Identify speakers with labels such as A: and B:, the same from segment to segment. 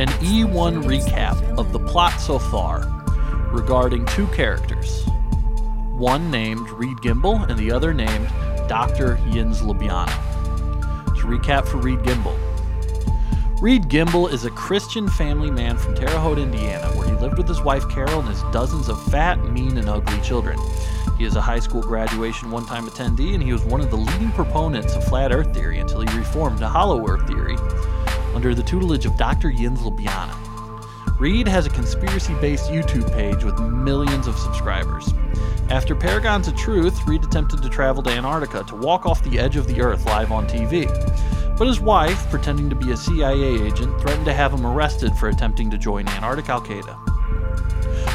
A: an E1 recap of the plot so far regarding two characters. One named Reed Gimbel and the other named Dr. Jens Ljubljana. To recap for Reed Gimbel. Reed Gimbel is a Christian family man from Terre Haute, Indiana, where he lived with his wife Carol and his dozens of fat, mean, and ugly children. He is a high school graduation one time attendee, and he was one of the leading proponents of flat earth theory until he reformed to hollow earth theory under the tutelage of Dr. Jens Ljubljana. Reed has a conspiracy based YouTube page with millions of subscribers. After Paragons of Truth, Reed attempted to travel to Antarctica to walk off the edge of the Earth live on TV. But his wife, pretending to be a CIA agent, threatened to have him arrested for attempting to join Antarctic Al Qaeda.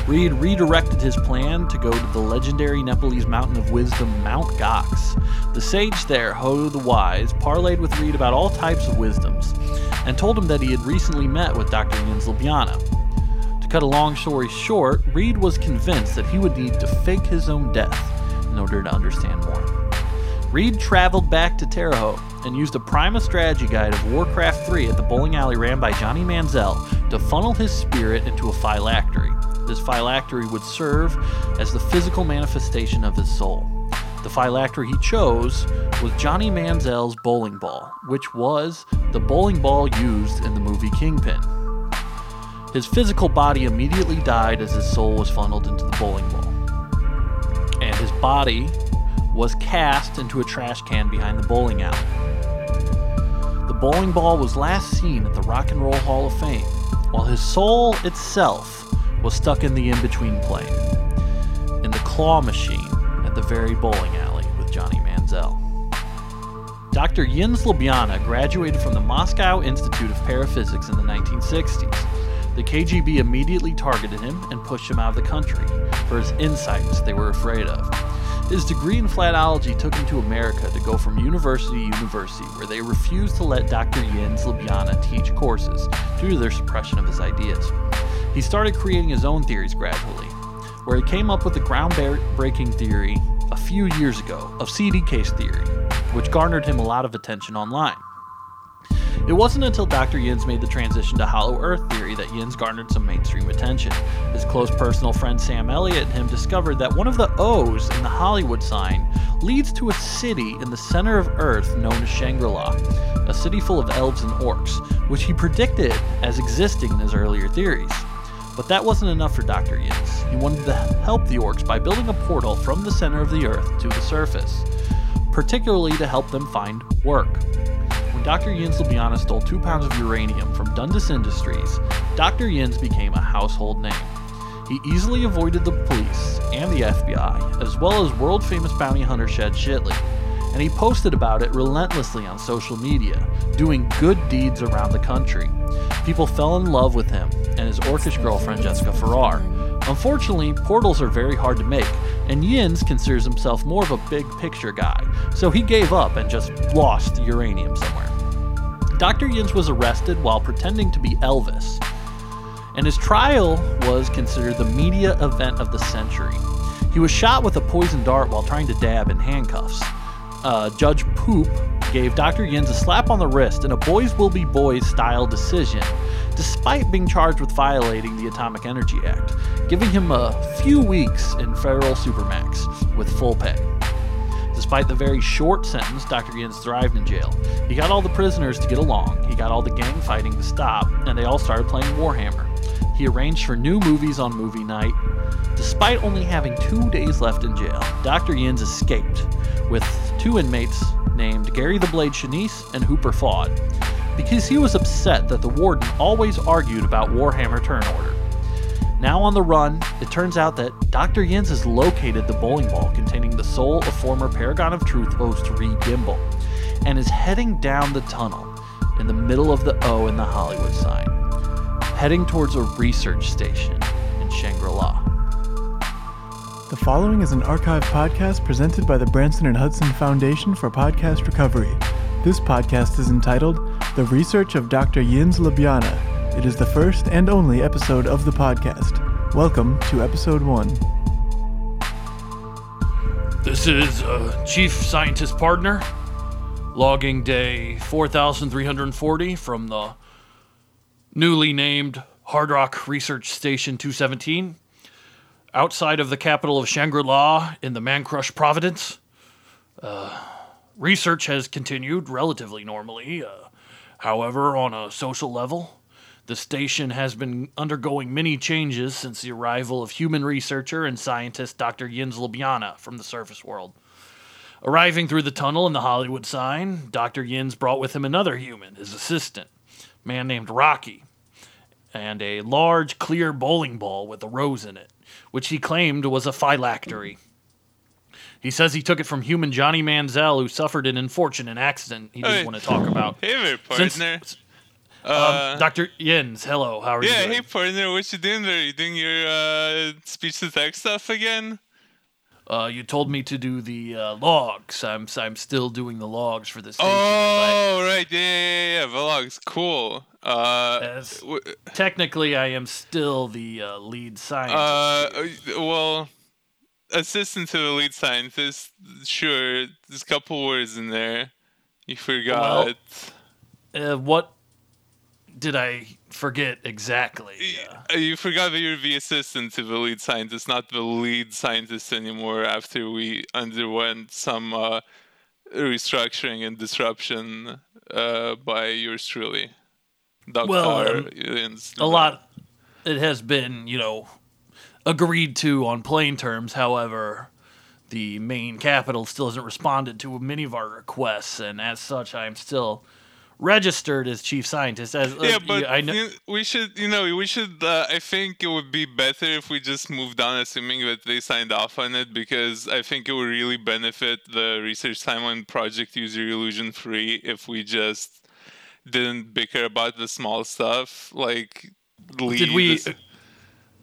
A: Reed redirected his plan to go to the legendary Nepalese mountain of wisdom, Mount Gox. The sage there, Ho the Wise, parlayed with Reed about all types of wisdoms, and told him that he had recently met with Dr. Ljubljana. To cut a long story short, Reed was convinced that he would need to fake his own death in order to understand more. Reed traveled back to Terre Haute and used a Prima strategy guide of Warcraft 3 at the bowling alley ran by Johnny Manziel to funnel his spirit into a phylactery. This phylactery would serve as the physical manifestation of his soul. The phylactery he chose was Johnny Manziel's bowling ball, which was the bowling ball used in the movie Kingpin. His physical body immediately died as his soul was funneled into the bowling ball. And his body was cast into a trash can behind the bowling alley. The bowling ball was last seen at the Rock and Roll Hall of Fame, while his soul itself was stuck in the in between plane, in the claw machine the very bowling alley with Johnny Manziel. Dr. Jens Ljubljana graduated from the Moscow Institute of Paraphysics in the 1960s. The KGB immediately targeted him and pushed him out of the country for his insights they were afraid of. His degree in flatology took him to America to go from university to university, where they refused to let Dr. Jens Ljubljana teach courses due to their suppression of his ideas. He started creating his own theories gradually, where he came up with the groundbreaking theory a few years ago of CD case theory, which garnered him a lot of attention online. It wasn't until Dr. Jens made the transition to Hollow Earth theory that Jens garnered some mainstream attention. His close personal friend Sam Elliott and him discovered that one of the O's in the Hollywood sign leads to a city in the center of Earth known as Shangri La, a city full of elves and orcs, which he predicted as existing in his earlier theories. But that wasn't enough for Dr. Jens. He wanted to help the orcs by building a portal from the center of the earth to the surface, particularly to help them find work. When Dr. Jens Ljubljana stole two pounds of uranium from Dundas Industries, Dr. Jens became a household name. He easily avoided the police and the FBI, as well as world famous bounty hunter Shed Shitley, and he posted about it relentlessly on social media, doing good deeds around the country. People fell in love with him and his orcish girlfriend Jessica Farrar. Unfortunately, portals are very hard to make, and Yinz considers himself more of a big picture guy, so he gave up and just lost uranium somewhere. Dr. Yinz was arrested while pretending to be Elvis, and his trial was considered the media event of the century. He was shot with a poison dart while trying to dab in handcuffs. Uh, Judge Poop gave Dr. Jens a slap on the wrist in a boys will be boys style decision, despite being charged with violating the Atomic Energy Act, giving him a few weeks in federal supermax with full pay. Despite the very short sentence, Dr. Jens thrived in jail. He got all the prisoners to get along, he got all the gang fighting to stop, and they all started playing Warhammer. He arranged for new movies on movie night. Despite only having two days left in jail, Dr. Jens escaped with two inmates named Gary the Blade Shanice and Hooper Fawd, because he was upset that the warden always argued about Warhammer turn order. Now on the run, it turns out that Dr. Jens has located the bowling ball containing the soul of former Paragon of Truth host Reed Gimbel, and is heading down the tunnel in the middle of the O in the Hollywood sign, heading towards a research station in Shangri La.
B: The following is an archive podcast presented by the Branson and Hudson Foundation for Podcast Recovery. This podcast is entitled The Research of Dr. Jens Ljubljana. It is the first and only episode of the podcast. Welcome to episode one.
A: This is uh, Chief Scientist Partner, logging day 4340 from the newly named Hard Rock Research Station 217, outside of the capital of Shangri La in the Mancrush Providence. Uh, research has continued relatively normally. Uh, however, on a social level, the station has been undergoing many changes since the arrival of human researcher and scientist Dr. Jens Ljubljana from the surface world. Arriving through the tunnel in the Hollywood sign, Dr. Jens brought with him another human, his assistant, a man named Rocky, and a large clear bowling ball with a rose in it, which he claimed was a phylactery. He says he took it from human Johnny Manziel, who suffered an unfortunate accident he didn't
C: Hey.
A: want to talk about.
C: Hey there, partner.
A: Since-
C: uh,
A: um, Dr. Jens, hello, how are you
C: yeah, hey partner, what you doing there? You doing your uh, speech to text stuff again?
A: Uh, you told me to do the uh, logs. I'm I'm still doing the logs for this station. as I-
C: Oh right, yeah, yeah, yeah, yeah. Vlogs, cool. Uh,
A: As-
C: w-
A: technically, I am still the uh, lead scientist.
C: uh, well, assistant to the lead scientist. Sure, there's a couple words in there. You forgot.
A: Uh, what did I forget exactly? Uh,
C: Uh, You forgot that you're the assistant to the lead scientist, not the lead scientist anymore. After we underwent some uh, restructuring and disruption uh, by yours truly, Dr.
A: Well, um, a lot. It has been, you know, agreed to on plain terms. However, the main capital still hasn't responded to many of our requests, and as such, I am still registered as chief scientist. As uh,
C: Yeah, but
A: I know.
C: you- we should, you know, we should. Uh, I think it would be better if we just moved on, assuming that they signed off on it, because I think it would really benefit the research timeline project user illusion free if we just didn't bicker about the small stuff like.
A: Did we
C: this-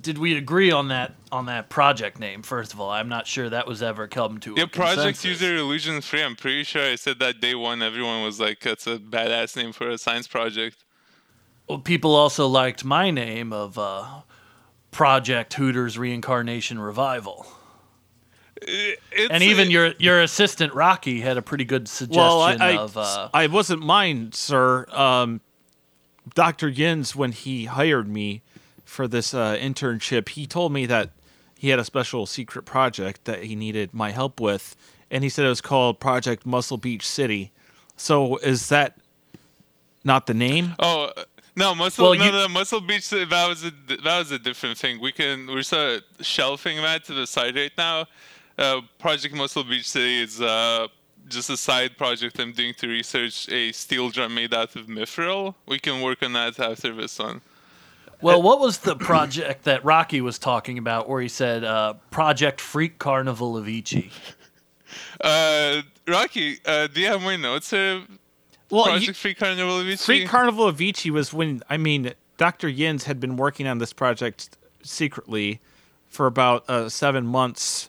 A: did we agree on that on that project name? First of all, I'm not sure that was ever come to
C: Yeah,
A: a
C: Project
A: consensus.
C: User Illusion Free. I'm pretty sure I said that day one. Everyone was like, "That's a badass name for a science project."
A: Well, people also liked my name of uh, Project Hooters Reincarnation Revival,
C: It's
A: and even
C: a-
A: your your assistant Rocky had a pretty good suggestion
D: Well, I, I,
A: of. Uh,
D: I wasn't mine, sir. Um, Dr. Yins, when he hired me for this uh, internship, he told me that he had a special secret project that he needed my help with, and he said it was called Project Muscle Beach City. So is that not the name?
C: Oh uh, no, muscle.
A: Well,
C: no,
A: you-
C: no, muscle beach. That was a that was a different thing. We can we're sort of shelving that to the side right now. Uh, project Muscle Beach City is uh, just a side project I'm doing to research a steel drum made out of mithril. We can work on that after this one.
A: Well, what was the project that Rocky was talking about, where he said uh, Project Freak Carnival of Ichi?
C: Uh, Rocky, uh, do you have my notes? Uh,
D: Well,
C: Project
D: you-
C: Free Carnival of Ichi?
D: Free Carnival of Vici was when I mean Dr. Yins had been working on this project secretly for about uh, seven months,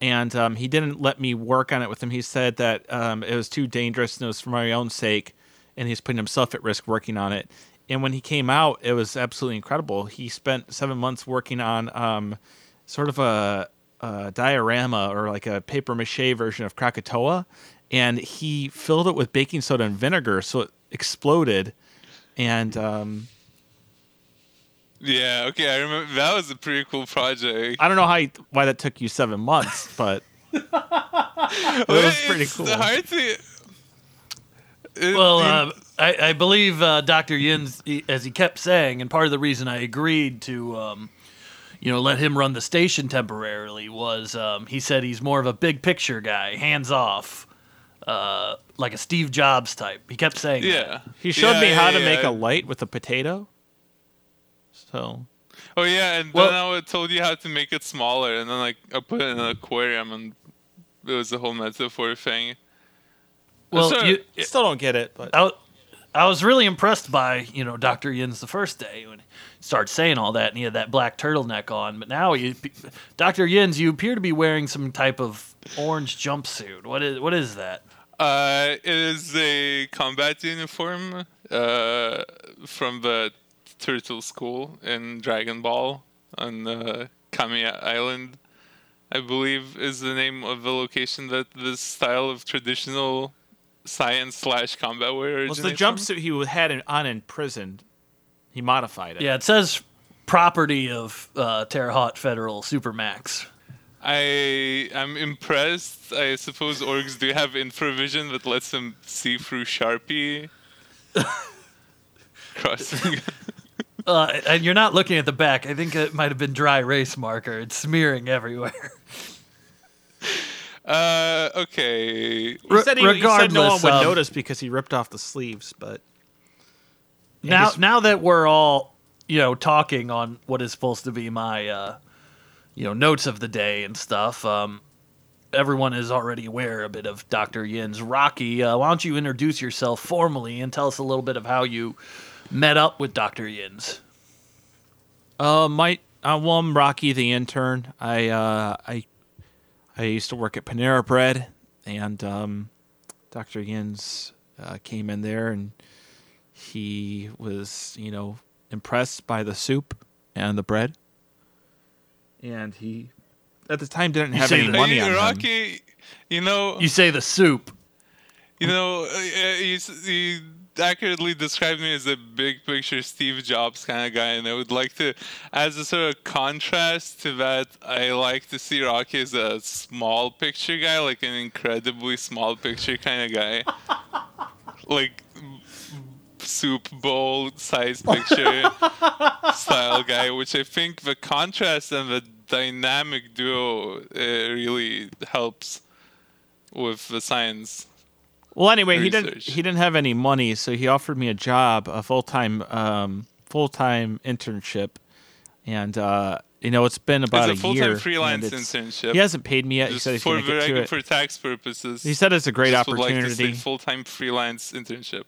D: and um, he didn't let me work on it with him. He said that um, it was too dangerous and it was for my own sake, and he's putting himself at risk working on it. And when he came out, it was absolutely incredible. He spent seven months working on um, sort of a, a diorama or like a paper mache version of Krakatoa, and he filled it with baking soda and vinegar, so it exploded. And um,
C: Yeah, okay, I remember that was a pretty cool project.
D: I don't know how you, why that took you seven months, but it was pretty
C: It's
D: cool.
C: hard to. it-
A: Well,
C: you-
A: uh, I, I believe uh, Dr. Yin, as he kept saying, and part of the reason I agreed to, um, you know, let him run the station temporarily was um, he said he's more of a big picture guy, hands off, uh, like a Steve Jobs type. He kept saying, that.
C: yeah,
D: He showed
C: Yeah,
D: me how
C: yeah,
D: to make a light with a potato. So
C: Oh yeah, and
A: Well-
C: then I told you how to make it smaller, and then like I put it in an aquarium, and it was a whole metaphor thing.
A: Well,
C: So-
A: you,
D: still don't get it, but
A: I, I was really impressed by you know Dr. Yins the first day when he started saying all that and he had that black turtleneck on. But now Dr. Yins, you appear to be wearing some type of orange jumpsuit. What is what is that?
C: Uh, it is a combat uniform uh, from the Turtle School in Dragon Ball on uh, Kamiya Island, I believe is the name of the location that this style of traditional science slash combat wear
D: was the
C: originates from.
D: jumpsuit he had in, on in prison. He modified it.
A: Yeah, it says property of uh, Terre Haute Federal Supermax.
C: I am impressed. I suppose orcs do have infravision that lets them see through Sharpie. Crossing.
A: Uh, and you're not looking at the back. I think it might have been dry erase marker. It's smearing everywhere.
C: uh, okay.
D: He said, he, he said no one would
A: um,
D: notice because he ripped off the sleeves, but
A: now,
D: guess-
A: now that we're all, you know, talking on what is supposed to be my, uh, you know, notes of the day and stuff, um, everyone is already aware a bit of Dr. Yin's Rocky. Uh, why don't you introduce yourself formally and tell us a little bit of how you met up with Dr. Yin's?
D: Uh, my uh, well, I'm Rocky the intern. I uh, I I used to work at Panera Bread, and um, Dr. Yins uh, came in there, and he was you know impressed by the soup and the bread, and he at the time didn't have any
A: that-
D: money
C: Hey,
D: on him.
C: You know,
A: You say the soup.
C: you know, uh, uh, you, you accurately described me as a big picture Steve Jobs kind of guy, and I would like to, as a sort of contrast to that, I like to see Rocky as a small picture guy, like an incredibly small picture kind of guy, like soup bowl size picture style guy, which I think the contrast and the dynamic duo uh, really helps with the science.
D: Well, anyway, he didn't he didn't have any money, so he offered me a job, a full time um, full time internship, and uh, you know it's been about
C: it's a
D: a year.
C: full-time
D: and
C: freelance internship.
D: He hasn't paid me yet. he said he's
C: for
D: going to get to
C: very-
D: it.
C: for tax purposes.
D: He said it's a great
C: just would like
D: opportunity.
C: full-time freelance internship.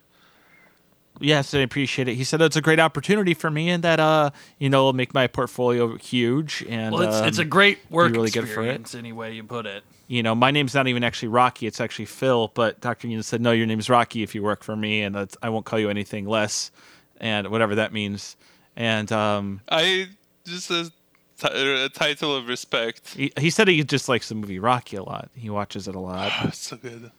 D: Yes, I appreciate it. He said it's a great opportunity for me, and that uh, you know, will make my portfolio huge. And
A: Well, it's, it's a
D: um,
A: great work
D: really good for it.
A: experience, any way you put it.
D: you know, my name's not even actually Rocky; it's actually Phil. But Doctor Union said, "No, your name's Rocky if you work for me, and that's, I won't call you anything less, and whatever that means." And um,
C: I just a, t- a title of respect.
D: he, he said he just likes the movie Rocky a lot. He watches it a lot.
C: It's so good.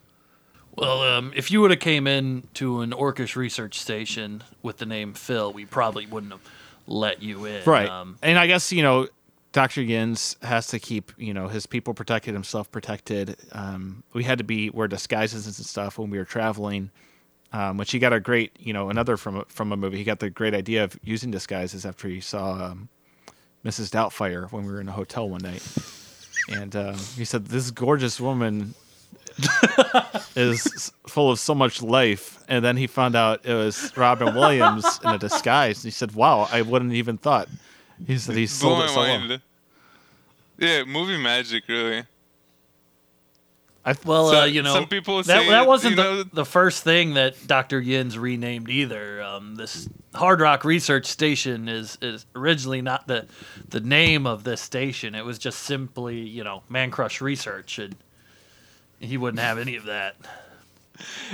A: Well, um, if you would have came in to an Orcish research station with the name Phil, we probably wouldn't have let you in.
D: right.
A: Um,
D: and i guess you know dr yins has to keep you know his people protected himself protected. Um, we had to be wear disguises and stuff when we were traveling. Um, which he got a great you know another from a, from a movie. He got the great idea of using disguises after he saw um, mrs doubtfire when we were in a hotel one night. And um, he said this gorgeous woman is full of so much life and then he found out it was robin williams in a disguise and he said wow i wouldn't even thought he said he sold
C: my
D: it so well.
C: Yeah, movie magic, really.
D: I,
A: well,
C: So-
A: uh, you know,
C: some people
A: that,
C: say,
A: that wasn't the,
C: know-
A: the first thing that Dr. Yin's renamed either. Um, this Hard Rock Research Station is, is originally not the the name of this station. It was just simply, you know, Man Crush Research, and he wouldn't have any of that.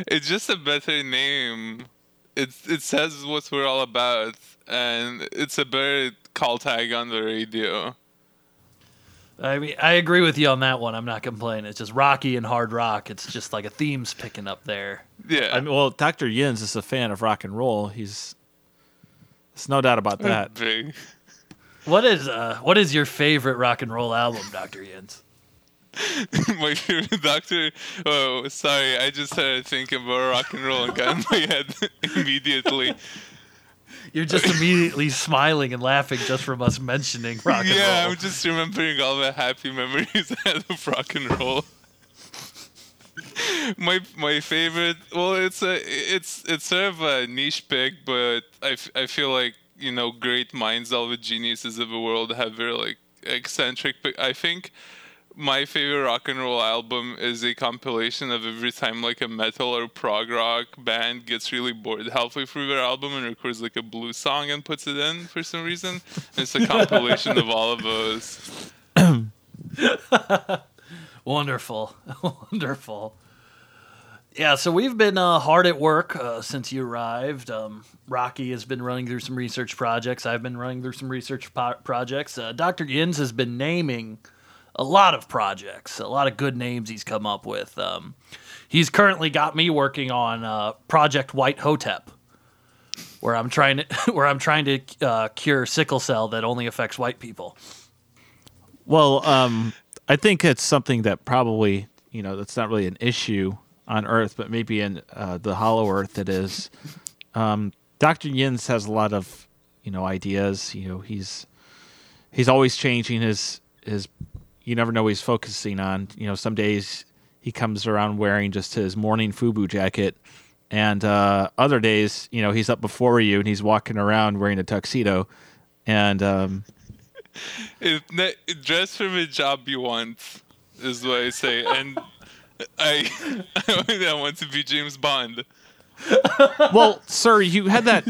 C: It's just a better name. It it says what we're all about, and it's a better call tag on the radio.
A: I mean, I agree with you on that one. I'm not complaining. It's just Rocky and Hard Rock. It's just like a theme's picking up there.
C: Yeah.
D: I mean, well, Dr. Yins is a fan of rock and roll. He's there's no doubt about that.
C: Big.
A: What is uh, what is your favorite rock and roll album, Dr. Yins?
C: my favorite doctor. Oh, sorry. I just started thinking about rock and roll and got in my head immediately.
A: You're just immediately smiling and laughing just from us mentioning rock and
C: yeah,
A: roll.
C: Yeah, I'm just remembering all the happy memories I had of rock and roll. my my favorite. Well, it's a it's it's sort of a niche pick, but I, f- I feel like you know great minds, all the geniuses of the world have very like eccentric. Pick. I think my favorite rock and roll album is a compilation of every time like a metal or prog rock band gets really bored halfway through their album and records like a blues song and puts it in for some reason. It's a compilation of all of those.
A: Wonderful, wonderful. Yeah, so we've been uh, hard at work uh, since you arrived. Um, Rocky has been running through some research projects. I've been running through some research po- projects. Uh, Dr. Yins has been naming a lot of projects, a lot of good names he's come up with. Um, he's currently got me working on uh, Project White Hotep. where I'm trying to where I'm trying to uh, cure sickle cell that only affects white people.
D: Well, um, I think it's something that probably you know that's not really an issue on Earth, but maybe in uh, the Hollow Earth it is. Um, Doctor Yins has a lot of you know ideas. You know he's he's always changing his his. You never know what he's focusing on. You know, some days he comes around wearing just his morning FUBU jacket, and uh, other days, you know, he's up before you and he's walking around wearing a tuxedo, and um,
C: ne- dress for the job you want is what I say, and I I want to be James Bond.
D: well, sir, you had that.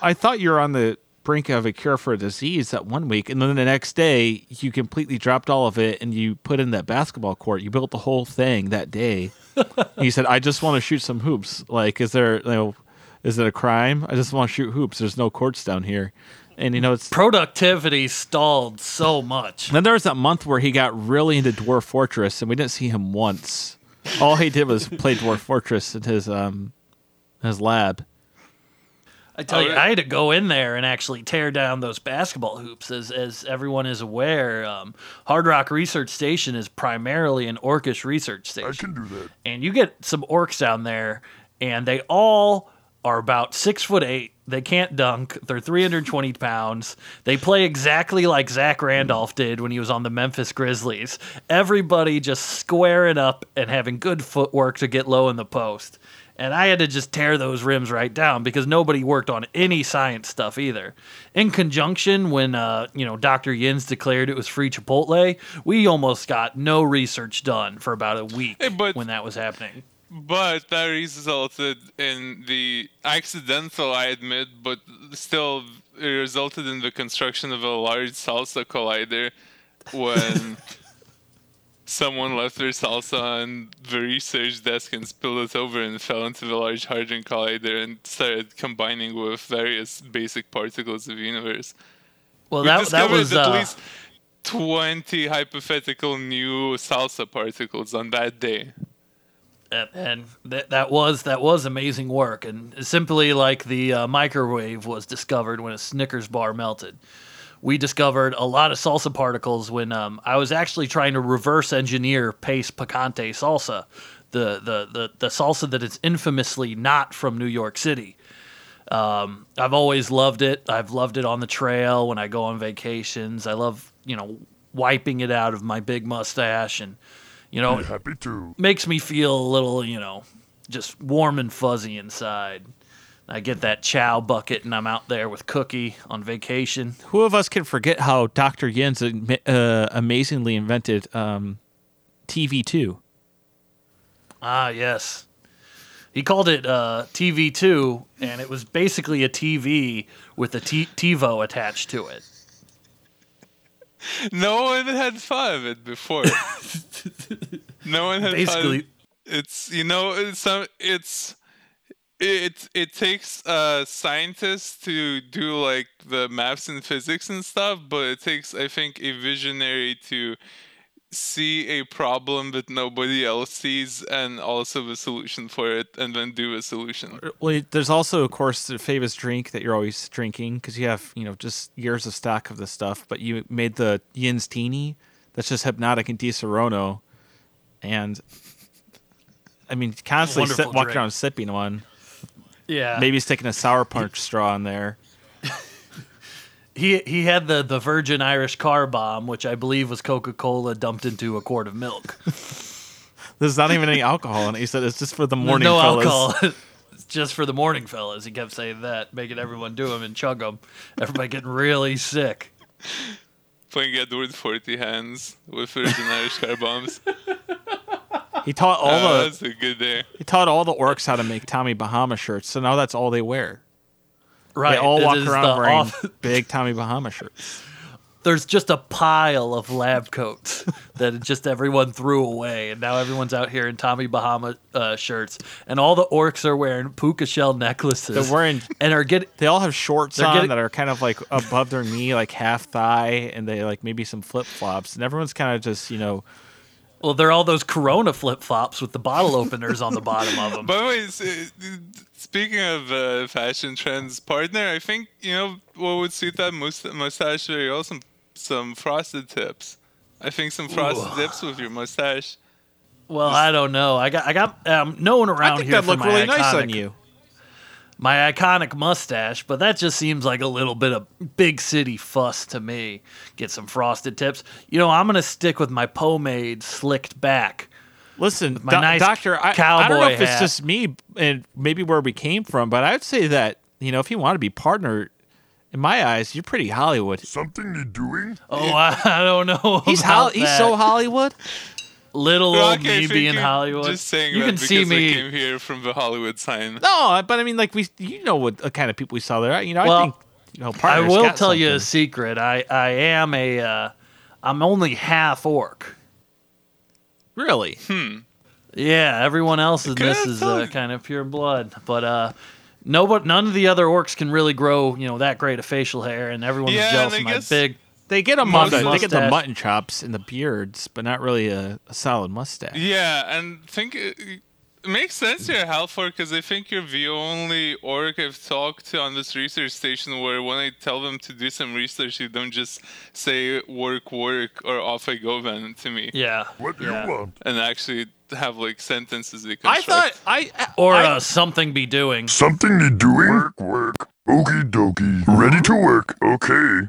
D: I thought you were on the brink of a cure for a disease that one week, and then the next day you completely dropped all of it and you put in that basketball court. You built the whole thing that day. you said, "I just want to shoot some hoops." Like, is there, you know, is it a crime? I just want to shoot hoops. There's no courts down here, and you know it's.
A: Productivity stalled so much.
D: Then there was that month where he got really into Dwarf Fortress, and we didn't see him once. All he did was play Dwarf Fortress in his um, his lab.
A: I tell
C: Oh,
A: you,
C: really?
A: I had to go in there and actually tear down those basketball hoops. As as everyone is aware, um, Hard Rock Research Station is primarily an orcish research station. I can do that. And you get some orcs down there, and they all are about six foot eight. They can't dunk. They're 320 pounds. They play exactly like Zach Randolph did when he was on the Memphis Grizzlies. Everybody just squaring up and having good footwork to get low in the post. And I had to just tear those rims right down because nobody worked on any science stuff either. In conjunction, when uh, you know Dr. Yins declared it was free Chipotle, we almost got no research done for about a week
C: Hey, but-
A: when that was happening.
C: But that resulted in the accidental, I admit, but still it resulted in the construction of a large salsa collider when someone left their salsa on the research desk and spilled it over and fell into the large hadron collider and started combining with various basic particles of the universe.
A: Well,
C: we
A: that that was
C: at
A: uh,
C: least 20 hypothetical new salsa particles on that day.
A: and, and that that was that was amazing work. And simply like the uh, microwave was discovered when a Snickers bar melted. We discovered a lot of salsa particles when um, I was actually trying to reverse engineer Pace Picante salsa, the, the the the salsa that is infamously not from New York City. Um, I've always loved it. I've loved it on the trail when I go on vacations. I love you know wiping it out of my big mustache and you know
E: Happy to.
A: makes me feel a little, you know, just warm and fuzzy inside. I get that chow bucket and I'm out there with Cookie on vacation.
D: Who of us can forget how Dr. Yins uh, amazingly invented um, TV2?
A: Ah, yes. He called it uh, TV2, and it was basically a TV with a T- TiVo attached to it.
C: No one had thought of it before. no one had
A: Basically,
C: thought it's you know it's some it's it it takes uh scientists to do like the maths and physics and stuff but it takes i think a visionary to see a problem that nobody else sees and also the solution for it and then do a solution
D: Well, there's also, of course, the famous drink that you're always drinking because you have, you know, just years of stock of this stuff. But you made the Yins Teeny that's just Hpnotiq and Disaronno. And I mean, constantly sit, walking around sipping one.
A: Yeah.
D: Maybe he's taking a sour punch straw in there.
A: He he had the, the Virgin Irish car bomb, which I believe was Coca Cola dumped into a quart of milk.
D: There's not even any alcohol in it. He said it's just for the morning
A: no
D: fellas.
A: alcohol. it's just for the morning fellas. He kept saying that, making everyone do them and chug them. Everybody getting really sick.
C: playing Edward Forty hands with Virgin Irish car bombs.
D: He taught all
C: Oh,
D: the
C: that's a good day.
D: he taught all the orcs how to make Tommy Bahama shirts. So now that's all they wear.
A: Right.
D: They all
A: it
D: walk
A: is
D: around
A: the
D: wearing
A: off-
D: big Tommy Bahama shirts.
A: There's just a pile of lab coats that just everyone threw away, and now everyone's out here in Tommy Bahama uh, shirts, and all the orcs are wearing puka shell necklaces.
D: They're wearing
A: and are getting
D: They all have shorts
A: They're
D: on
A: getting-
D: that are kind of like above their knee, like half thigh, and they like maybe some flip flops, and everyone's kind of just you know
A: Well, they're all those Corona flip flops with the bottle openers on the bottom of them.
C: By the way, uh, speaking of uh, fashion trends, partner, I think you know what would suit that mustache very well. Some some frosted tips. I think some frosted tips with your mustache.
A: Well, I don't know. I got I got um, no one around
D: I think
A: here
D: that
A: my
D: really nice on
A: iconic-
D: you.
A: My iconic mustache, but that just seems like a little bit of big city fuss to me. Get some frosted tips. You know, I'm gonna stick with my pomade slicked back.
D: Listen,
A: my
D: doc-
A: nice
D: doctor, I, I don't know
A: cowboy
D: if it's just me and maybe where we came from, but I'd say that you know if you want to be partner, in my eyes, you're pretty Hollywood.
E: Something you're doing?
A: Oh, I, I don't know.
D: He's
A: about
D: Hol- he's so Hollywood.
A: Little
C: Well,
A: old
C: okay, I
A: me being
C: you're
A: Hollywood.
C: Just saying
A: you
C: that
A: can see
C: because I
A: me.
C: came here from the Hollywood sign.
D: No, but I mean, like we, you know what kind of people we saw there. You know,
A: Well,
D: I think you know.
A: I will
D: got
A: tell you a secret. I I am a uh, I'm only half orc.
D: Really? Hmm.
A: Yeah, everyone else in this is uh, kind of pure blood, but uh, no, but none of the other orcs can really grow, you know, that great of facial hair, and everyone's
C: Yeah,
A: jealous
C: and
A: of my
C: guess-
A: big.
D: They get them on
C: Most
D: the, they get the mutton chops and the beards, but not really a, a solid mustache.
C: Yeah, and think it, it makes sense you're a orc because I think you're the only orc I've talked to on this research station where when I tell them to do some research, you don't just say work, work, or off I go then to me,
A: Yeah.
E: What do
A: yeah.
E: you want?
C: and actually have like sentences they
D: I thought I
A: Or
D: I,
A: uh, something be doing.
E: Something you doing? Work, work. Okie dokie. Ready to work. Okay.